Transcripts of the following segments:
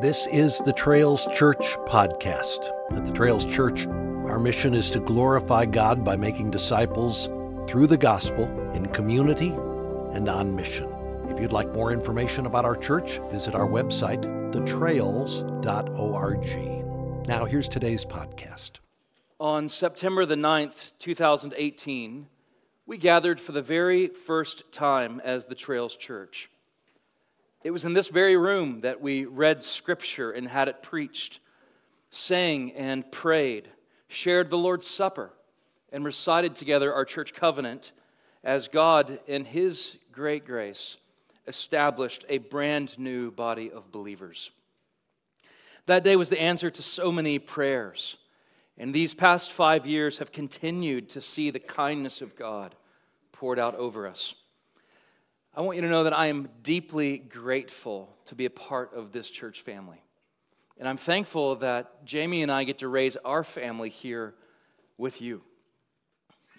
This is the Trails Church podcast. At the Trails Church, our mission is to glorify God by making disciples through the gospel in community and on mission. If you'd like more information about our church, visit our website, thetrails.org. Now, here's today's podcast. On September the 9th, 2018, we gathered for the very first time as the Trails Church. It was in this very room that we read scripture and had it preached, sang and prayed, shared the Lord's Supper, and recited together our church covenant as God, in His great grace, established a brand new body of believers. That day was the answer to so many prayers. And these past five years have continued to see the kindness of God poured out over us. I want you to know that I am deeply grateful to be a part of this church family. And I'm thankful that Jamie and I get to raise our family here with you.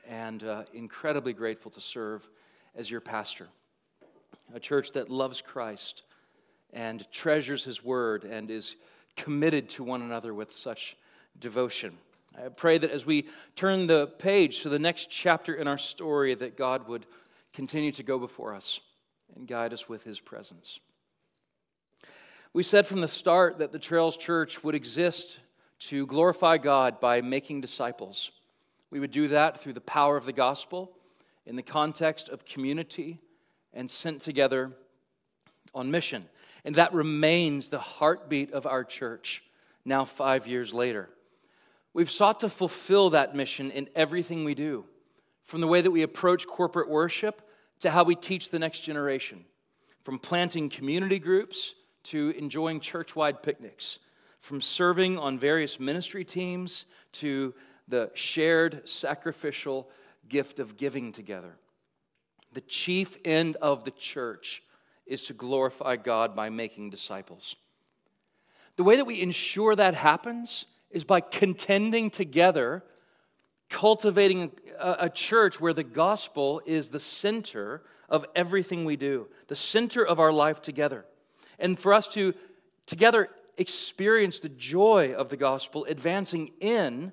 And uh, incredibly grateful to serve as your pastor. A church that loves Christ and treasures his word and is committed to one another with such devotion. I pray that as we turn the page to the next chapter in our story, that God would continue to go before us and guide us with his presence. We said from the start that the Trails Church would exist to glorify God by making disciples. We would do that through the power of the gospel in the context of community and sent together on mission. And that remains the heartbeat of our church now, five years later. We've sought to fulfill that mission in everything we do, from the way that we approach corporate worship to how we teach the next generation, from planting community groups to enjoying church wide picnics, from serving on various ministry teams to the shared sacrificial gift of giving together. The chief end of the church is to glorify God by making disciples. The way that we ensure that happens is by contending together cultivating a, a, church where the gospel is the center of everything we do, the center of our life together. And for us to together experience the joy of the gospel advancing in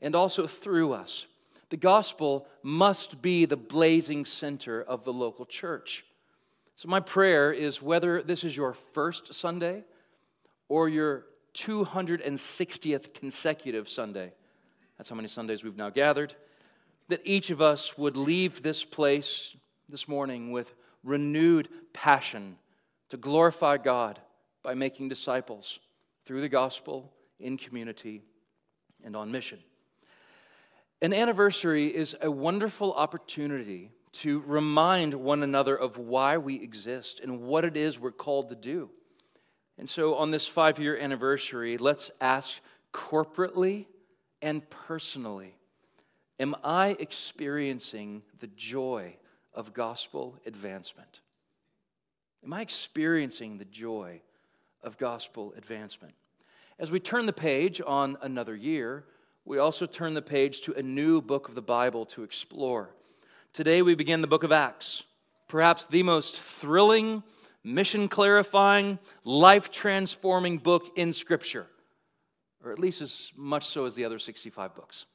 and also through us. The gospel must be the blazing center of the local church. So, my prayer is whether this is your first Sunday or your 260th consecutive Sunday that's how many Sundays we've now gathered. That each of us would leave this place this morning with renewed passion to glorify God by making disciples through the gospel, in community, and on mission. An anniversary is a wonderful opportunity to remind one another of why we exist and what it is we're called to do. And so, on this five year anniversary, let's ask corporately and personally, am I experiencing the joy of gospel advancement? Am I experiencing the joy of gospel advancement? As we turn the page on another year, we also turn the page to a new book of the Bible to explore. Today we begin the book of Acts, perhaps the most thrilling, mission clarifying, life transforming book in Scripture or at least as much so as the other 65 books.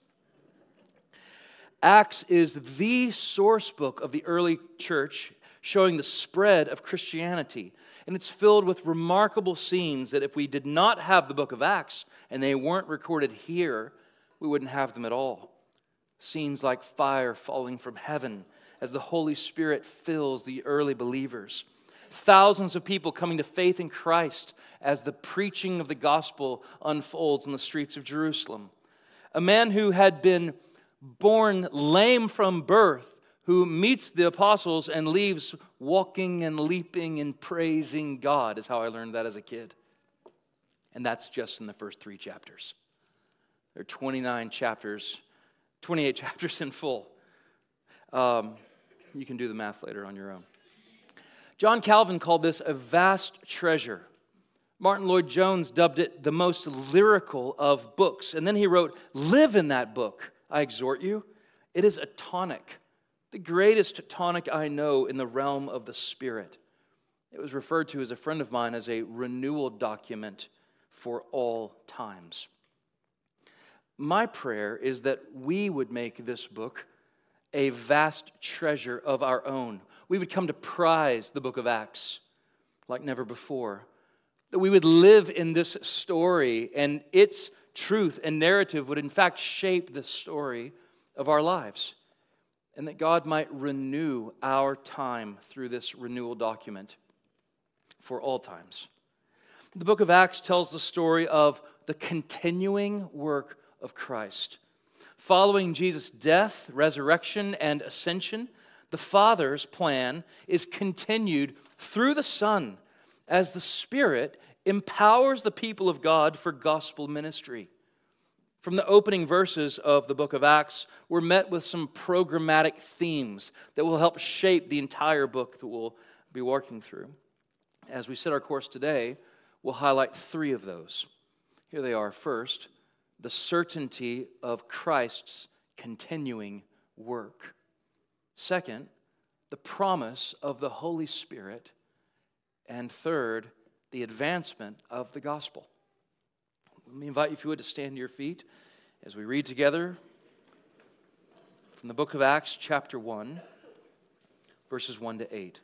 Acts is the source book of the early church showing the spread of Christianity. And it's filled with remarkable scenes that if we did not have the book of Acts and they weren't recorded here, we wouldn't have them at all. Scenes like fire falling from heaven as the Holy Spirit fills the early believers thousands of people coming to faith in Christ as the preaching of the gospel unfolds in the streets of Jerusalem. A man who had been born lame from birth, who meets the apostles and leaves walking and leaping and praising God, is how I learned that as a kid. And that's just in the first three chapters. There are 29 chapters, 28 chapters in full. Um, you can do the math later on your own. John Calvin called this a vast treasure. Martyn Lloyd-Jones dubbed it the most lyrical of books. And then he wrote, Live in that book, I exhort you. It is a tonic, the greatest tonic I know in the realm of the Spirit. It was referred to as a friend of mine as a renewal document for all times. My prayer is that we would make this book a vast treasure of our own. We would come to prize the book of Acts like never before. That we would live in this story and its truth and narrative would, in fact, shape the story of our lives. And that God might renew our time through this renewal document for all times. The book of Acts tells the story of the continuing work of Christ. Following Jesus' death, resurrection, and ascension, the Father's plan is continued through the Son as the Spirit empowers the people of God for gospel ministry. From the opening verses of the book of Acts, we're met with some programmatic themes that will help shape the entire book that we'll be working through. As we set our course today, we'll highlight three of those. Here they are. First, the certainty of Christ's continuing work. Second, the promise of the Holy Spirit. And third, the advancement of the gospel. Let me invite you, if you would, to stand to your feet as we read together from the book of Acts, chapter 1, verses 1 to 8.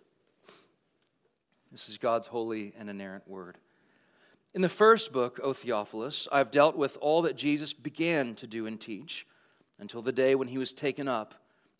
This is God's holy and inerrant word. In the first book, O Theophilus, I've dealt with all that Jesus began to do and teach until the day when he was taken up,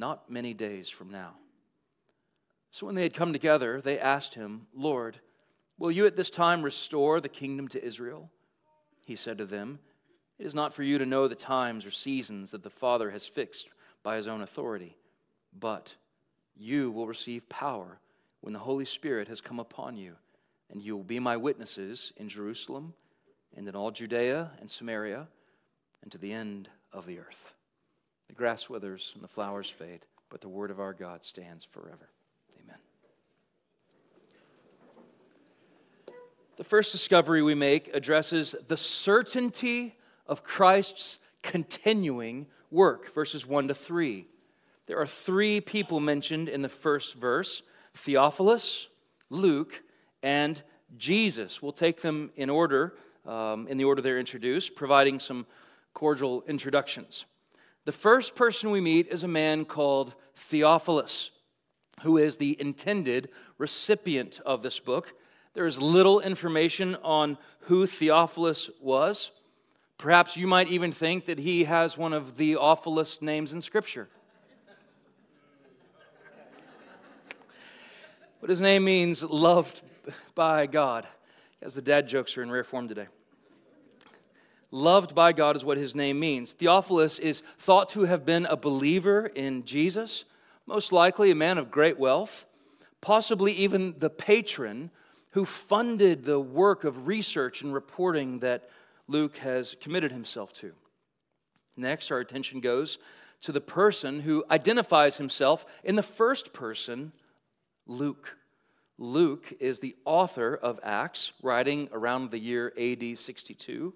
not many days from now. So when they had come together, they asked him, Lord, will you at this time restore the kingdom to Israel? He said to them, It is not for you to know the times or seasons that the Father has fixed by his own authority, but you will receive power when the Holy Spirit has come upon you and you will be my witnesses in Jerusalem and in all Judea and Samaria and to the end of the earth. The grass withers and the flowers fade, but the word of our God stands forever. Amen. The first discovery we make addresses the certainty of Christ's continuing work, verses 1 to 3. There are three people mentioned in the first verse Theophilus, Luke, and Jesus. We'll take them in order, um, in the order they're introduced, providing some cordial introductions. The first person we meet is a man called Theophilus, who is the intended recipient of this book. There is little information on who Theophilus was. Perhaps you might even think that he has one of the awfulest names in Scripture. But his name means loved by God. As the dad jokes are in rare form today. Loved by God is what his name means. Theophilus is thought to have been a believer in Jesus, most likely a man of great wealth, possibly even the patron who funded the work of research and reporting that Luke has committed himself to. Next, our attention goes to the person who identifies himself in the first person, Luke. Luke is the author of Acts, writing around the year AD 62.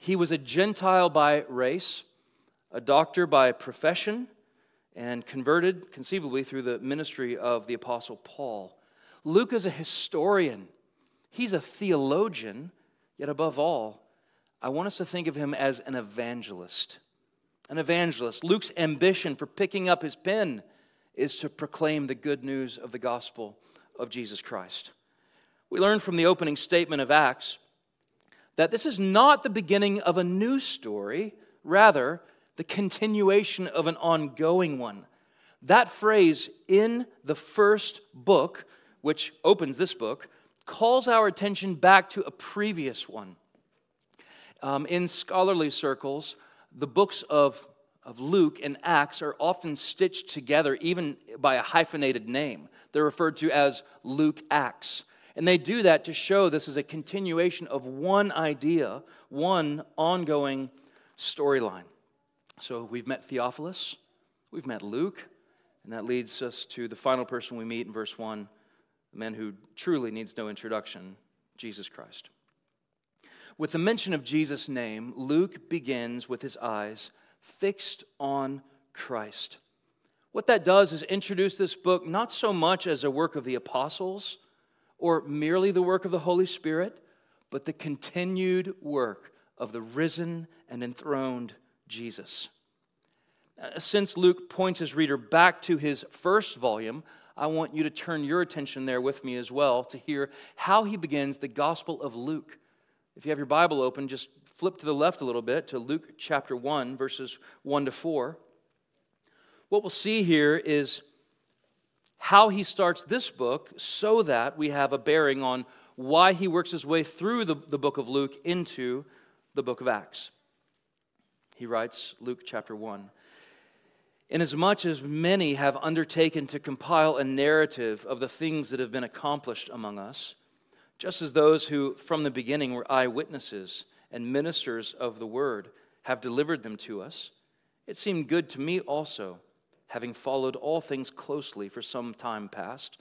He was a Gentile by race, a doctor by profession, and converted conceivably through the ministry of the Apostle Paul. Luke is a historian, he's a theologian, yet above all, I want us to think of him as an evangelist. An evangelist. Luke's ambition for picking up his pen is to proclaim the good news of the gospel of Jesus Christ. We learn from the opening statement of Acts that this is not the beginning of a new story, rather, the continuation of an ongoing one. That phrase in the first book, which opens this book, calls our attention back to a previous one. Um, in scholarly circles, the books of, of Luke and Acts are often stitched together, even by a hyphenated name. They're referred to as Luke Acts. And they do that to show this is a continuation of one idea, one ongoing storyline. So we've met Theophilus, we've met Luke, and that leads us to the final person we meet in verse 1, the man who truly needs no introduction, Jesus Christ. With the mention of Jesus' name, Luke begins with his eyes fixed on Christ. What that does is introduce this book not so much as a work of the apostles or merely the work of the Holy Spirit, but the continued work of the risen and enthroned Jesus. Uh, since Luke points his reader back to his first volume, I want you to turn your attention there with me as well to hear how he begins the Gospel of Luke. If you have your Bible open, just flip to the left a little bit to Luke chapter 1, verses 1 to 4. What we'll see here is how he starts this book so that we have a bearing on why he works his way through the, the book of Luke into the book of Acts. He writes, Luke chapter 1. Inasmuch as many have undertaken to compile a narrative of the things that have been accomplished among us, just as those who from the beginning were eyewitnesses and ministers of the word have delivered them to us, it seemed good to me also, having followed all things closely for some time past,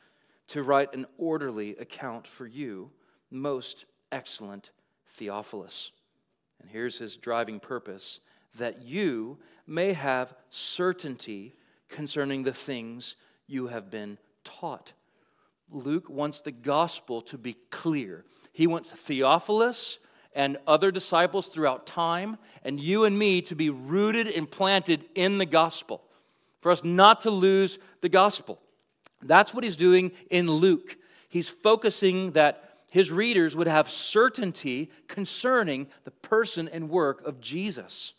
to write an orderly account for you, most excellent Theophilus. And here's his driving purpose that you may have certainty concerning the things you have been taught Luke wants the gospel to be clear. He wants Theophilus and other disciples throughout time, and you and me to be rooted and planted in the gospel, for us not to lose the gospel. That's what he's doing in Luke. He's focusing that his readers would have certainty concerning the person and work of Jesus.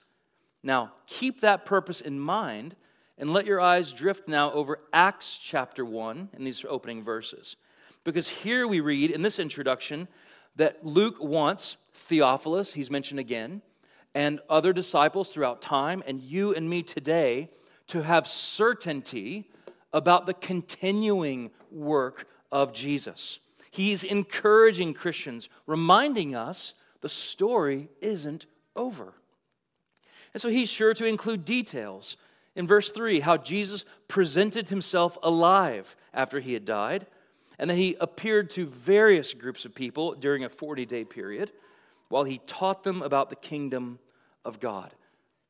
Now, keep that purpose in mind and let your eyes drift now over Acts chapter 1 in these opening verses. Because here we read in this introduction that Luke wants Theophilus, he's mentioned again, and other disciples throughout time, and you and me today, to have certainty about the continuing work of Jesus. He's encouraging Christians, reminding us the story isn't over. And so he's sure to include details in verse 3, how Jesus presented himself alive after he had died, and then he appeared to various groups of people during a 40 day period while he taught them about the kingdom of God.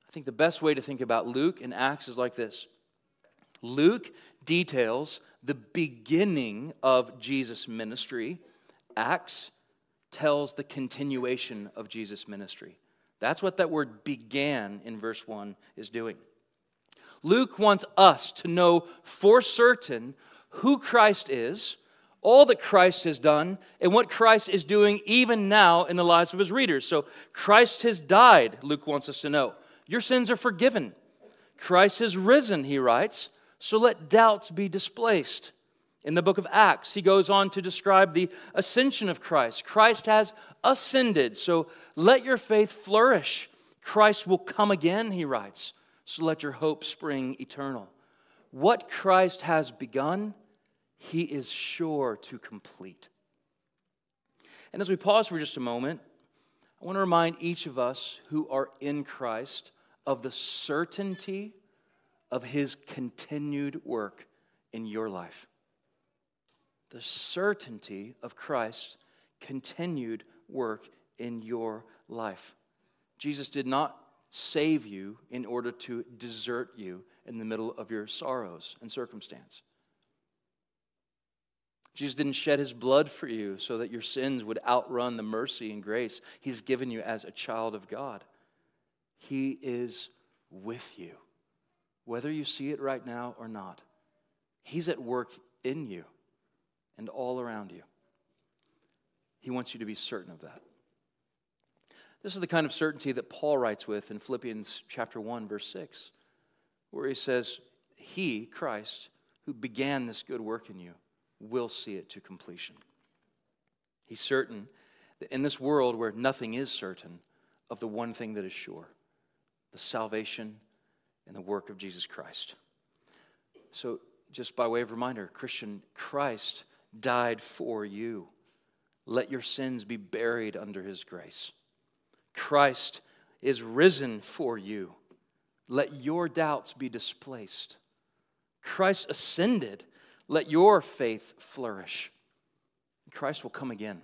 I think the best way to think about Luke and Acts is like this Luke details the beginning of Jesus' ministry, Acts tells the continuation of Jesus' ministry. That's what that word began in verse 1 is doing. Luke wants us to know for certain who Christ is, all that Christ has done, and what Christ is doing even now in the lives of his readers. So, Christ has died, Luke wants us to know. Your sins are forgiven. Christ has risen, he writes, so let doubts be displaced. In the book of Acts, he goes on to describe the ascension of Christ. Christ has ascended, so let your faith flourish. Christ will come again, he writes so let your hope spring eternal. What Christ has begun, he is sure to complete. And as we pause for just a moment, I want to remind each of us who are in Christ of the certainty of his continued work in your life. The certainty of Christ's continued work in your life. Jesus did not save you in order to desert you in the middle of your sorrows and circumstance. Jesus didn't shed his blood for you so that your sins would outrun the mercy and grace he's given you as a child of God. He is with you, whether you see it right now or not. He's at work in you and all around you. He wants you to be certain of that. This is the kind of certainty that Paul writes with in Philippians chapter 1 verse 6 where he says he Christ who began this good work in you will see it to completion. He's certain that in this world where nothing is certain of the one thing that is sure the salvation and the work of Jesus Christ. So, just by way of reminder, Christian, Christ died for you let your sins be buried under his grace. Christ is risen for you. Let your doubts be displaced. Christ ascended. Let your faith flourish. Christ will come again.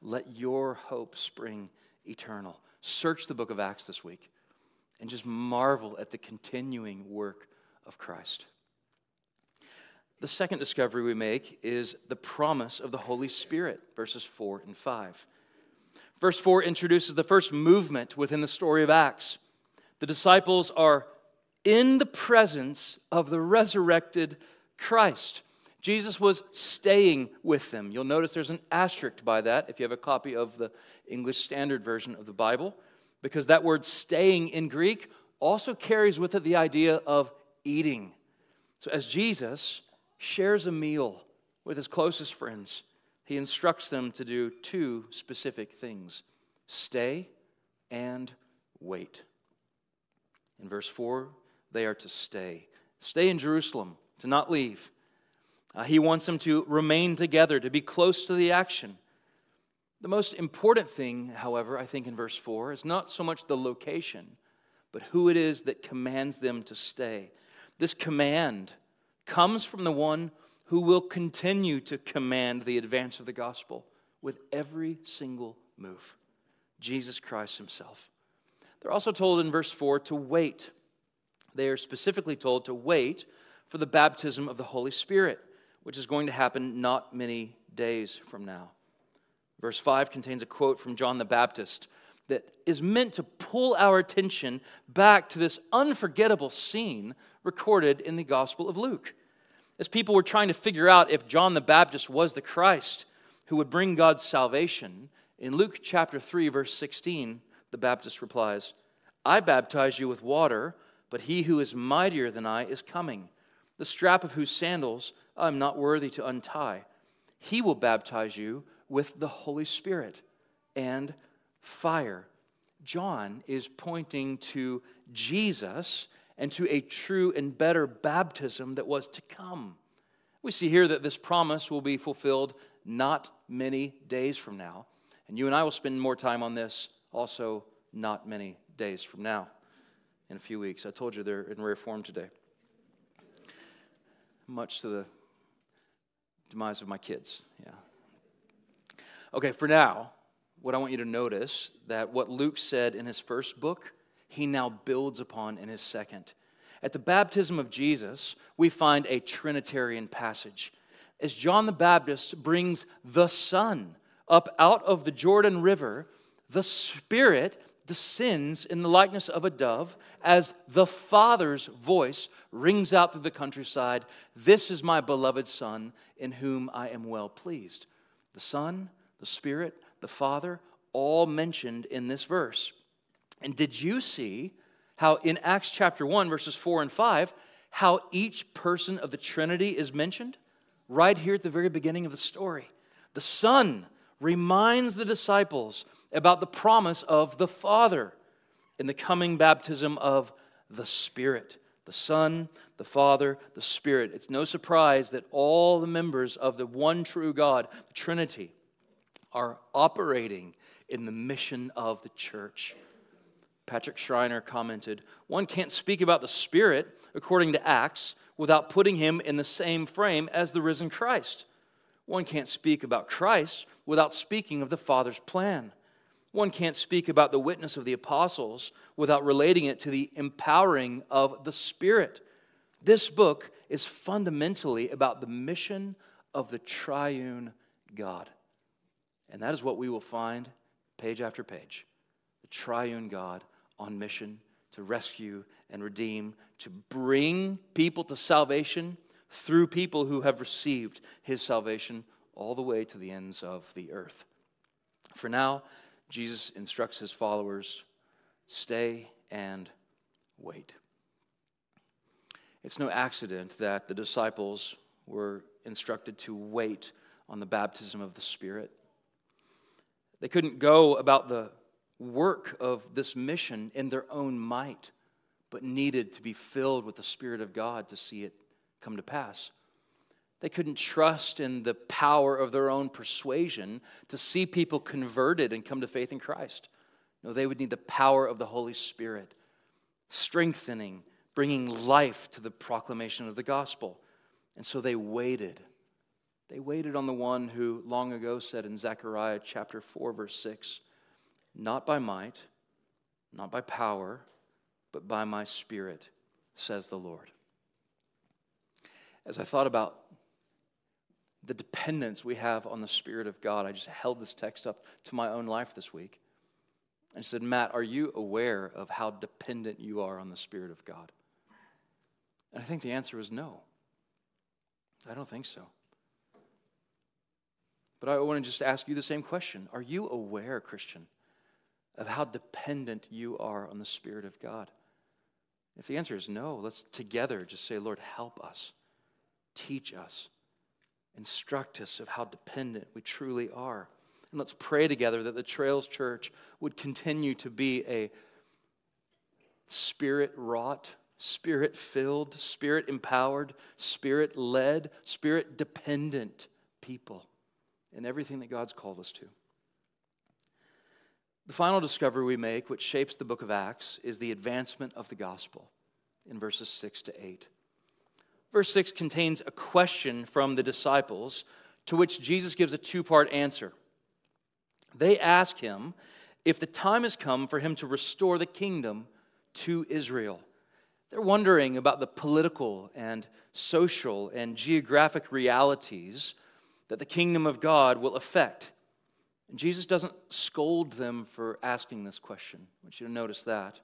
Let your hope spring eternal. Search the book of Acts this week and just marvel at the continuing work of Christ. The second discovery we make is the promise of the Holy Spirit, verses 4 and 5. Verse 4 introduces the first movement within the story of Acts. The disciples are in the presence of the resurrected Christ. Jesus was staying with them. You'll notice there's an asterisk by that if you have a copy of the English Standard Version of the Bible, because that word staying in Greek also carries with it the idea of eating. So as Jesus shares a meal with his closest friends, he instructs them to do two specific things stay and wait. In verse 4, they are to stay. Stay in Jerusalem, to not leave. Uh, he wants them to remain together, to be close to the action. The most important thing, however, I think in verse 4 is not so much the location, but who it is that commands them to stay. This command comes from the one who will continue to command the advance of the gospel with every single move Jesus Christ Himself. They're also told in verse 4 to wait. They are specifically told to wait for the baptism of the Holy Spirit which is going to happen not many days from now. Verse 5 contains a quote from John the Baptist that is meant to pull our attention back to this unforgettable scene recorded in the Gospel of Luke. As people were trying to figure out if John the Baptist was the Christ who would bring God's salvation, in Luke chapter 3, verse 16, the Baptist replies, I baptize you with water, but he who is mightier than I is coming, the strap of whose sandals I'm not worthy to untie. He will baptize you with the Holy Spirit and fire. John is pointing to Jesus and to a true and better baptism that was to come. We see here that this promise will be fulfilled not many days from now. And you and I will spend more time on this also not many days from now in a few weeks. I told you they're in rare form today. Much to the demise of my kids. Yeah. Okay, for now, what I want you to notice that what Luke said in his first book, he now builds upon in his second. At the baptism of Jesus, we find a Trinitarian passage. As John the Baptist brings the Son up out of the Jordan River, the Spirit descends in the likeness of a dove as the Father's voice rings out through the countryside This is my beloved Son, in whom I am well pleased. The Son, the Spirit, the Father, all mentioned in this verse. And did you see how in Acts chapter 1, verses 4 and 5, how each person of the Trinity is mentioned? Right here at the very beginning of the story. The Son reminds the disciples about the promise of the Father in the coming baptism of the Spirit. The Son, the Father, the Spirit. It's no surprise that all the members of the one true God, the Trinity, are operating in the mission of the church. Patrick Schreiner commented One can't speak about the Spirit, according to Acts, without putting him in the same frame as the risen Christ. One can't speak about Christ without speaking of the Father's plan. One can't speak about the witness of the apostles without relating it to the empowering of the Spirit. This book is fundamentally about the mission of the triune God. And that is what we will find page after page the triune God on mission to rescue and redeem, to bring people to salvation through people who have received his salvation all the way to the ends of the earth. For now, Jesus instructs his followers stay and wait. It's no accident that the disciples were instructed to wait on the baptism of the Spirit. They couldn't go about the work of this mission in their own might, but needed to be filled with the Spirit of God to see it come to pass. They couldn't trust in the power of their own persuasion to see people converted and come to faith in Christ. No, they would need the power of the Holy Spirit, strengthening, bringing life to the proclamation of the gospel. And so they waited. They waited on the one who long ago said in Zechariah chapter 4, verse 6, Not by might, not by power, but by my spirit, says the Lord. As I thought about the dependence we have on the Spirit of God, I just held this text up to my own life this week. and said, Matt, are you aware of how dependent you are on the Spirit of God? And I think the answer is no. I don't think so. But I want to just ask you the same question Are you aware, Christian, of how dependent you are on the Spirit of God? If the answer is no, let's together just say, Lord, help us, teach us, instruct us of how dependent we truly are. And let's pray together that the Trails Church would continue to be a spirit wrought, spirit filled, spirit empowered, spirit led, spirit dependent people in everything that God's called us to. The final discovery we make, which shapes the book of Acts, is the advancement of the gospel in verses 6 to 8. Verse 6 contains a question from the disciples to which Jesus gives a two part answer. They ask him if the time has come for him to restore the kingdom to Israel. They're wondering about the political and social and geographic realities that the kingdom of God will affect. And Jesus doesn't scold them for asking this question. I want you to notice that.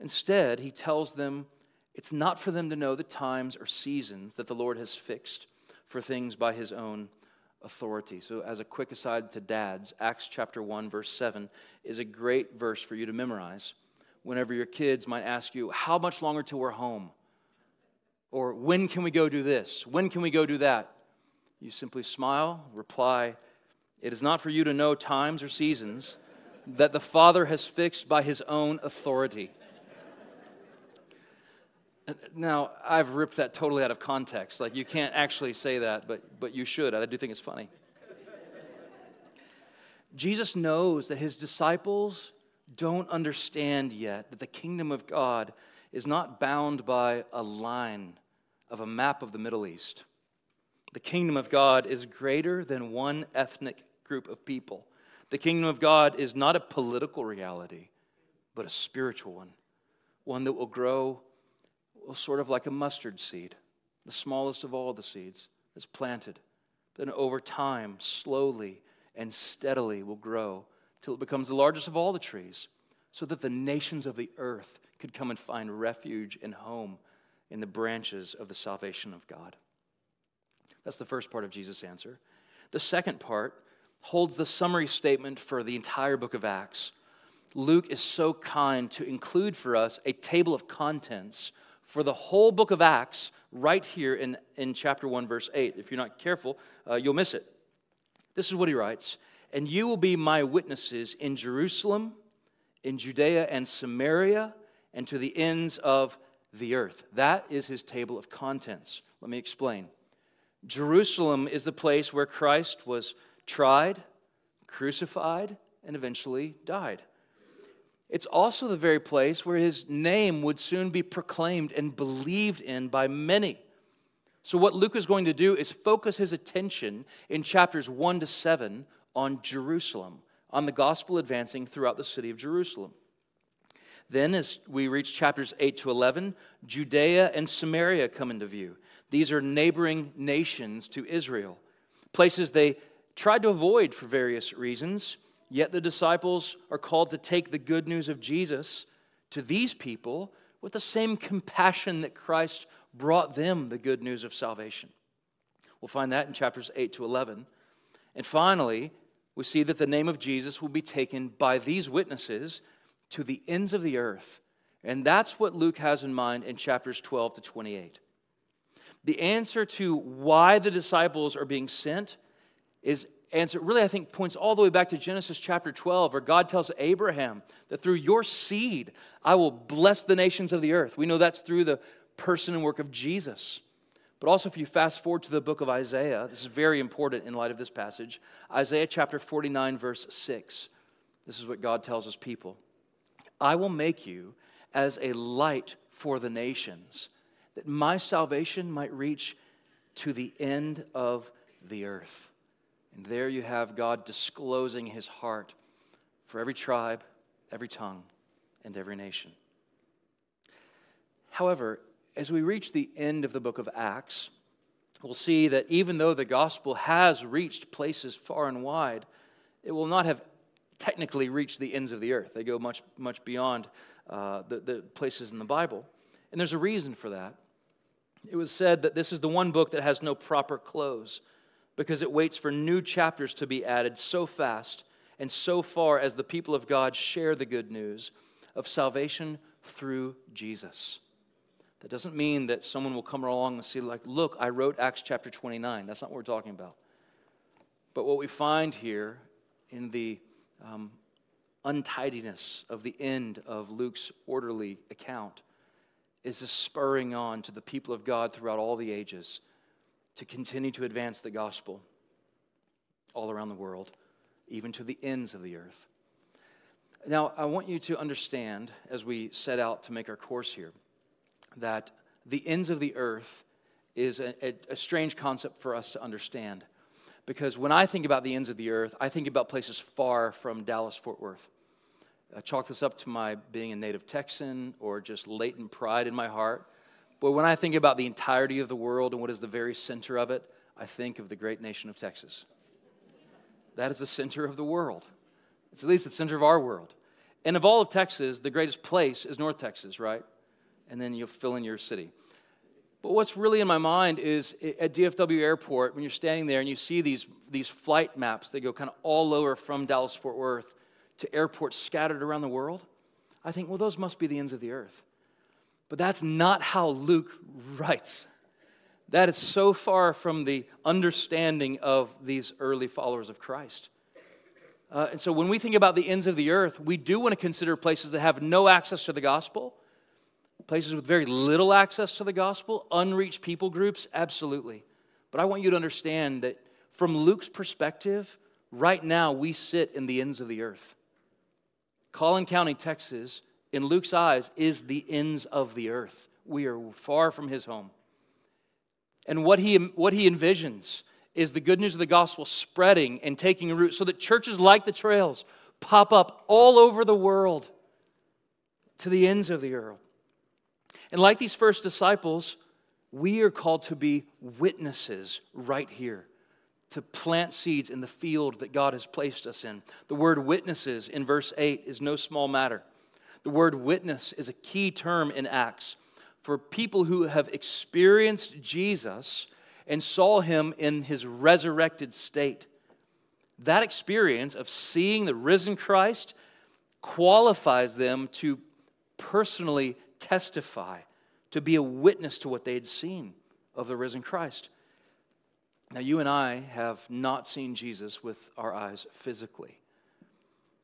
Instead, he tells them it's not for them to know the times or seasons that the Lord has fixed for things by his own authority. So, as a quick aside to dads, Acts chapter 1, verse 7 is a great verse for you to memorize whenever your kids might ask you, How much longer till we're home? Or, When can we go do this? When can we go do that? You simply smile, reply, It is not for you to know times or seasons that the Father has fixed by his own authority. Uh, now, I've ripped that totally out of context. Like, you can't actually say that, but, but you should. I do think it's funny. Jesus knows that his disciples don't understand yet that the kingdom of God is not bound by a line of a map of the Middle East. The kingdom of God is greater than one ethnic group of people. The kingdom of God is not a political reality, but a spiritual one, one that will grow sort of like a mustard seed, the smallest of all the seeds that's planted. Then over time, slowly and steadily will grow till it becomes the largest of all the trees, so that the nations of the earth could come and find refuge and home in the branches of the salvation of God. That's the first part of Jesus' answer. The second part holds the summary statement for the entire book of Acts. Luke is so kind to include for us a table of contents for the whole book of Acts right here in, in chapter 1, verse 8. If you're not careful, uh, you'll miss it. This is what he writes And you will be my witnesses in Jerusalem, in Judea and Samaria, and to the ends of the earth. That is his table of contents. Let me explain. Jerusalem is the place where Christ was tried, crucified, and eventually died. It's also the very place where his name would soon be proclaimed and believed in by many. So, what Luke is going to do is focus his attention in chapters 1 to 7 on Jerusalem, on the gospel advancing throughout the city of Jerusalem. Then, as we reach chapters 8 to 11, Judea and Samaria come into view. These are neighboring nations to Israel, places they tried to avoid for various reasons. Yet the disciples are called to take the good news of Jesus to these people with the same compassion that Christ brought them the good news of salvation. We'll find that in chapters 8 to 11. And finally, we see that the name of Jesus will be taken by these witnesses to the ends of the earth. And that's what Luke has in mind in chapters 12 to 28. The answer to why the disciples are being sent is answer really, I think, points all the way back to Genesis chapter 12, where God tells Abraham that through your seed, I will bless the nations of the earth. We know that's through the person and work of Jesus. But also, if you fast forward to the book of Isaiah, this is very important in light of this passage. Isaiah chapter 49, verse 6. This is what God tells his people I will make you as a light for the nations, that my salvation might reach to the end of the earth. And there you have God disclosing his heart for every tribe, every tongue, and every nation. However, as we reach the end of the book of Acts, we'll see that even though the gospel has reached places far and wide, it will not have technically reached the ends of the earth. They go much, much beyond uh, the, the places in the Bible. And there's a reason for that. It was said that this is the one book that has no proper close because it waits for new chapters to be added so fast and so far as the people of God share the good news of salvation through Jesus. That doesn't mean that someone will come along and see, like, look, I wrote Acts chapter 29. That's not what we're talking about. But what we find here in the um, untidiness of the end of Luke's orderly account is a spurring on to the people of God throughout all the ages to continue to advance the gospel all around the world, even to the ends of the earth. Now, I want you to understand as we set out to make our course here that the ends of the earth is a, a, a, strange concept for us to understand. Because when I think about the ends of the earth, I think about places far from Dallas, Fort Worth. I chalk this up to my being a native Texan or just latent pride in my heart. But when I think about the entirety of the world and what is the very center of it, I think of the great nation of Texas. That is the center of the world. It's at least the center of our world. And of all of Texas, the greatest place is North Texas, right? and then you'll fill in your city. But what's really in my mind is at DFW Airport, when you're standing there and you see these, these flight maps that go kind of all over from Dallas Fort Worth to airports scattered around the world, I think, well, those must be the ends of the earth. But that's not how Luke writes. That is so far from the understanding of these early followers of Christ. Uh, and so when we think about the ends of the earth, we do want to consider places that have no access to the gospel places with very little access to the gospel, unreached people groups, absolutely. But I want you to understand that from Luke's perspective, right now we sit in the ends of the earth. Collin County, Texas, in Luke's eyes, is the ends of the earth. We are far from his home. And what he, what he envisions is the good news of the gospel spreading and taking root so that churches like the trails pop up all over the world to the ends of the earth. And like these first disciples, we are called to be witnesses right here, to plant seeds in the field that God has placed us in. The word witnesses in verse 8 is no small matter. The word witness is a key term in Acts for people who have experienced Jesus and saw him in his resurrected state. That experience of seeing the risen Christ qualifies them to personally testify, to be a witness to what they had seen of the risen Christ. Now, you and I have not seen Jesus with our eyes physically.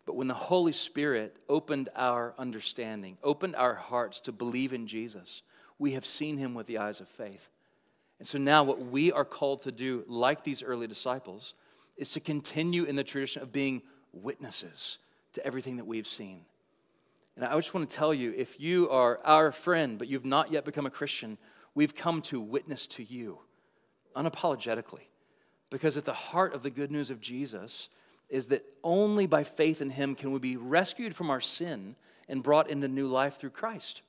But when the Holy Spirit opened our understanding, opened our hearts to believe in Jesus, we have seen him with the eyes of faith. And so now, what we are called to do, like these early disciples, is to continue in the tradition of being witnesses to everything that we've seen. And I just want to tell you if you are our friend, but you've not yet become a Christian, we've come to witness to you unapologetically. Because at the heart of the good news of Jesus is that only by faith in Him can we be rescued from our sin and brought into new life through Christ.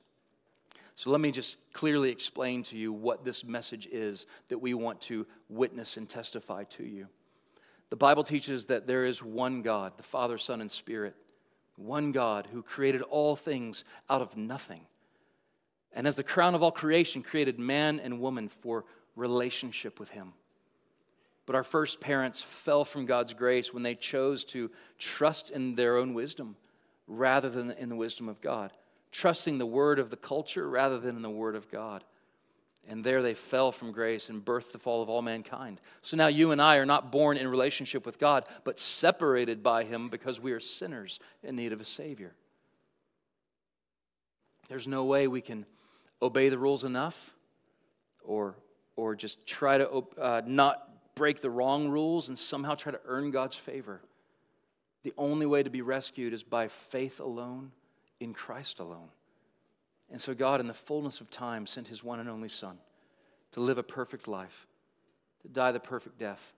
So let me just clearly explain to you what this message is that we want to witness and testify to you. The Bible teaches that there is one God, the Father, Son, and Spirit one God who created all things out of nothing. And as the crown of all creation, created man and woman for relationship with Him. But our first parents fell from God's grace when they chose to trust in their own wisdom rather than in the wisdom of God, trusting the word of the culture rather than in the word of God. And there they fell from grace and birthed the fall of all mankind. So now you and I are not born in relationship with God, but separated by Him because we are sinners in need of a Savior. There's no way we can obey the rules enough or or just try to uh, not break the wrong rules and somehow try to earn God's favor. The only way to be rescued is by faith alone, in Christ alone. And so, God, in the fullness of time, sent his one and only Son to live a perfect life, to die the perfect death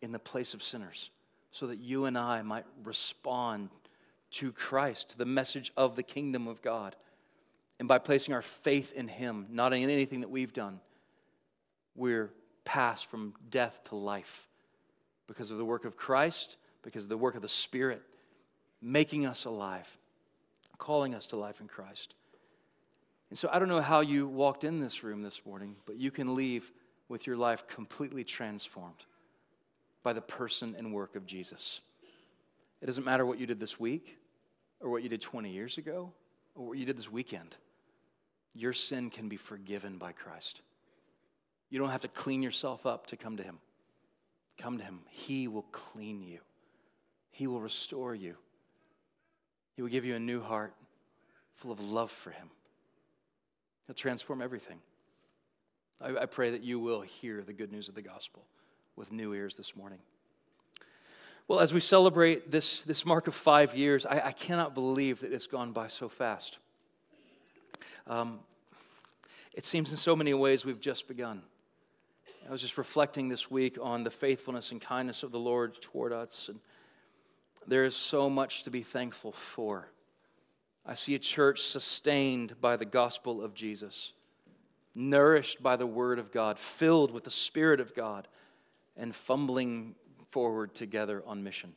in the place of sinners, so that you and I might respond to Christ, to the message of the kingdom of God. And by placing our faith in him, not in anything that we've done, we're passed from death to life because of the work of Christ, because of the work of the Spirit, making us alive, calling us to life in Christ. And so I don't know how you walked in this room this morning, but you can leave with your life completely transformed by the person and work of Jesus. It doesn't matter what you did this week, or what you did 20 years ago, or what you did this weekend. Your sin can be forgiven by Christ. You don't have to clean yourself up to come to Him. Come to Him. He will clean you, He will restore you. He will give you a new heart full of love for Him. He'll transform everything. I, I pray that you will hear the good news of the gospel with new ears this morning. Well, as we celebrate this, this mark of five years, I, I cannot believe that it's gone by so fast. Um, it seems in so many ways we've just begun. I was just reflecting this week on the faithfulness and kindness of the Lord toward us, and there is so much to be thankful for. I see a church sustained by the gospel of Jesus, nourished by the word of God, filled with the Spirit of God, and fumbling forward together on mission.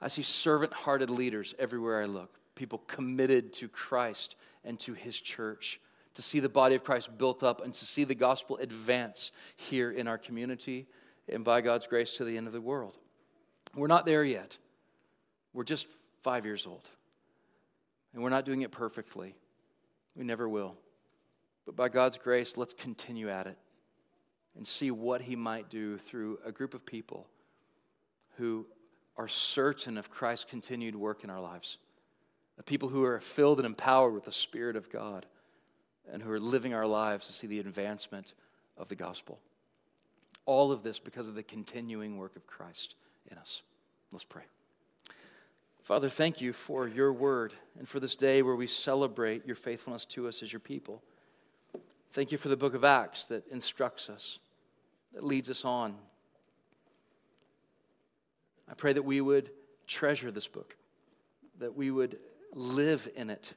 I see servant hearted leaders everywhere I look, people committed to Christ and to his church to see the body of Christ built up and to see the gospel advance here in our community and by God's grace to the end of the world. We're not there yet. We're just five years old. And we're not doing it perfectly. We never will. But by God's grace, let's continue at it and see what He might do through a group of people who are certain of Christ's continued work in our lives. The people who are filled and empowered with the Spirit of God and who are living our lives to see the advancement of the gospel. All of this because of the continuing work of Christ in us. Let's pray. Father, thank you for your word and for this day where we celebrate your faithfulness to us as your people. Thank you for the book of Acts that instructs us, that leads us on. I pray that we would treasure this book, that we would live in it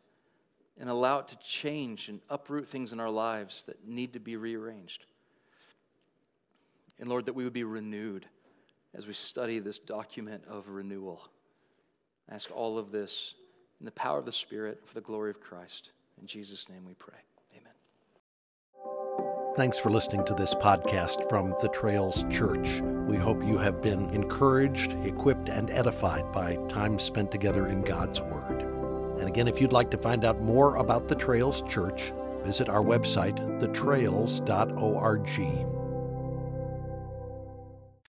and allow it to change and uproot things in our lives that need to be rearranged. And Lord, that we would be renewed as we study this document of renewal. I ask all of this in the power of the Spirit for the glory of Christ. In Jesus' name we pray. Amen. Thanks for listening to this podcast from the Trails Church. We hope you have been encouraged, equipped, and edified by time spent together in God's Word. And again, if you'd like to find out more about the Trails Church, visit our website, thetrails.org.